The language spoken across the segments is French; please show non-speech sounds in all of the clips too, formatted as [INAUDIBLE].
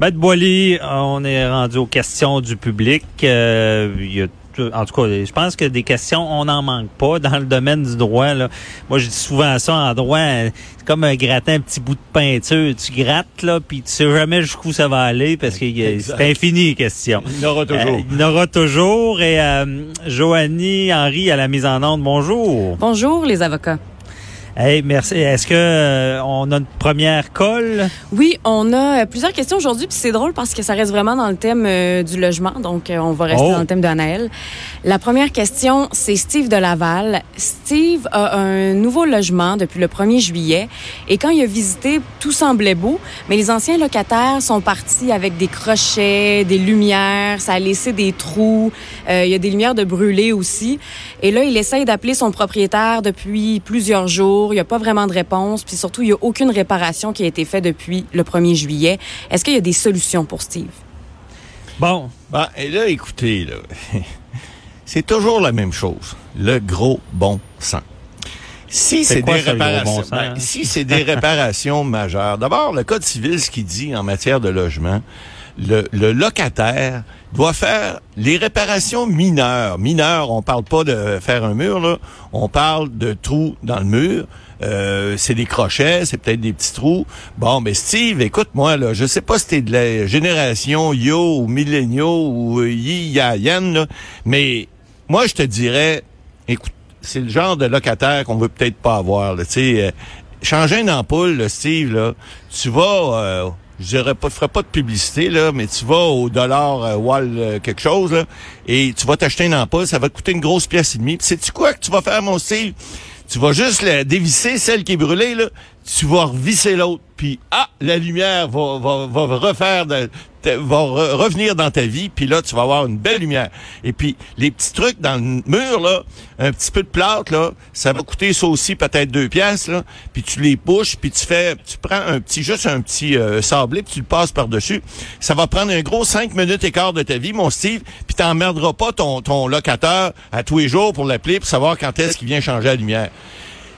Maître Boily, on est rendu aux questions du public. Euh, il y a en tout cas, je pense que des questions, on n'en manque pas dans le domaine du droit. Là. Moi, je dis souvent ça en droit, c'est comme un gratin, un petit bout de peinture. Tu grattes, là, puis tu sais jamais jusqu'où ça va aller parce que c'est infini les questions. Il y en aura toujours. Euh, il y en aura toujours. Et euh, Joanie Henry à la mise en onde, bonjour. Bonjour, les avocats. Hey, merci. Est-ce que euh, on a une première colle? Oui, on a euh, plusieurs questions aujourd'hui, puis c'est drôle parce que ça reste vraiment dans le thème euh, du logement, donc on va rester oh. dans le thème d'Anaël. La première question, c'est Steve de Laval. Steve a un nouveau logement depuis le 1er juillet, et quand il a visité, tout semblait beau, mais les anciens locataires sont partis avec des crochets, des lumières, ça a laissé des trous, il y a des lumières de brûler aussi, et là, il essaye d'appeler son propriétaire depuis plusieurs jours il n'y a pas vraiment de réponse, puis surtout, il n'y a aucune réparation qui a été faite depuis le 1er juillet. Est-ce qu'il y a des solutions pour Steve? Bon. Ben, et là, écoutez, là, [LAUGHS] c'est toujours la même chose. Le gros bon sens. Si c'est des réparations, ben, si c'est des réparations majeures. D'abord, le code civil, ce qu'il dit en matière de logement, le, le, locataire doit faire les réparations mineures. Mineures, on parle pas de faire un mur, là. On parle de trous dans le mur. Euh, c'est des crochets, c'est peut-être des petits trous. Bon, mais Steve, écoute-moi, là, je sais pas si t'es de la génération Yo ou Millenniaux ou euh, Yi Ya Yen, là, mais moi, je te dirais, écoute, c'est le genre de locataire qu'on veut peut-être pas avoir, tu sais. Euh, changer une ampoule, Steve, là, tu vas... Euh, je dirais pas, ferai pas de publicité, là, mais tu vas au dollar euh, wall euh, quelque chose, là, et tu vas t'acheter une ampoule, ça va te coûter une grosse pièce et demie. Puis sais-tu quoi que tu vas faire, mon Steve? Tu vas juste la dévisser, celle qui est brûlée, là, tu vas revisser l'autre, puis ah, la lumière va, va, va refaire, de, va revenir dans ta vie, puis là, tu vas avoir une belle lumière. Et puis, les petits trucs dans le mur, là, un petit peu de plâtre, là, ça va coûter ça aussi peut-être deux pièces, là, puis tu les bouches, puis tu fais, tu prends un petit, juste un petit euh, sablé, puis tu le passes par-dessus. Ça va prendre un gros cinq minutes et quart de ta vie, mon Steve, puis t'emmerderas pas ton, ton locataire à tous les jours pour l'appeler pour savoir quand est-ce qu'il vient changer la lumière.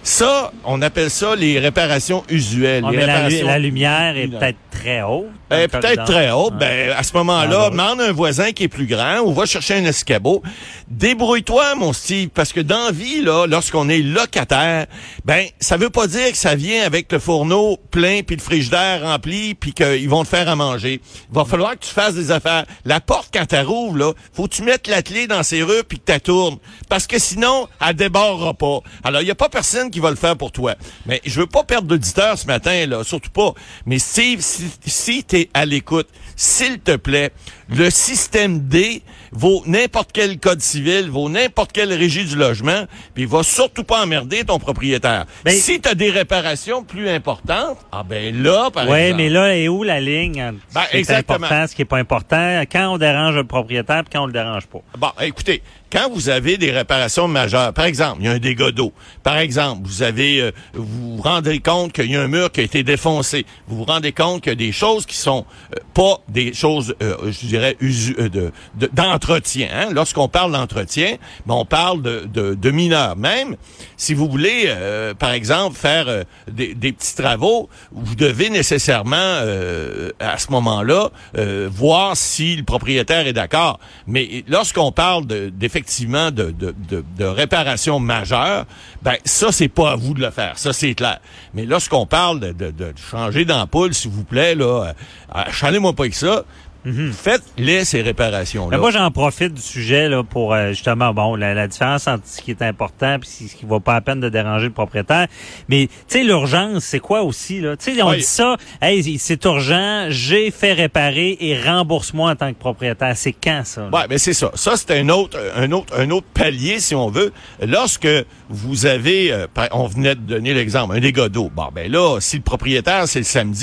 Ça, on appelle ça les réparations usuelles. La, lumière est peut-être très haute. Ben, peut-être très haute. Ben, à ce moment-là, ah, demande un voisin qui est plus grand ou va chercher un escabeau. Débrouille-toi, mon Steve, parce que dans vie, là, lorsqu'on est locataire, ben, ça veut pas dire que ça vient avec le fourneau plein puis le frigidaire rempli puis qu'ils vont te faire à manger. Il va falloir que tu fasses des affaires. La porte, quand tu rouvre, là, faut que tu mettes la clé dans ses rues puis que tu tournes. Parce que sinon, elle débarrera pas. Alors, il y a pas personne qui va le faire pour toi. Mais je veux pas perdre d'auditeur ce matin, là, surtout pas. Mais Steve, si, si tu es à l'écoute, s'il te plaît, le système D vaut n'importe quel code civil, vaut n'importe quelle régie du logement, puis il va surtout pas emmerder ton propriétaire. Ben, si tu as des réparations plus importantes, ah ben là, par exemple... Oui, mais là, est où la ligne? Ben, ce qui est important, ce qui est pas important, quand on dérange le propriétaire, puis quand on le dérange pas. Bon, écoutez, quand vous avez des réparations majeures, par exemple, il y a un dégât d'eau, par exemple, vous avez, euh, vous vous rendez compte qu'il y a un mur qui a été défoncé, vous vous rendez compte qu'il y a des choses qui sont euh, pas des choses, euh, je dirais, de d'entretien. hein? Lorsqu'on parle d'entretien, ben, on parle de, de, de, mineurs. Même si vous voulez, par exemple, faire des, des, petits travaux, vous devez nécessairement, à ce moment-là, voir si le propriétaire est d'accord. Mais lorsqu'on parle de, effectivement de, de, de, de réparation majeure, ben ça, c'est pas à vous de le faire. Ça, c'est clair. Mais lorsqu'on parle de, de, de changer d'ampoule, s'il vous plaît, là, euh, chalez-moi pas ça. Mhm. Faites-les ces réparations-là. Moi, j'en profite du sujet là, pour euh, justement bon la, différence entre ce qui est important et ce qui ne vaut pas la peine de déranger le propriétaire. Mais tu sais, l'urgence, c'est quoi aussi? Là? sais, on dit ça, hey, c'est urgent, j'ai fait réparer et rembourse-moi en tant que propriétaire. C'est quand ça? Ouais, mais c'est ça. Ça, c'est un autre, un autre, un autre palier, si on veut. Lorsque vous avez, euh, on venait de donner l'exemple, un dégât d'eau. Bon, ben là, si le propriétaire, c'est le samedi,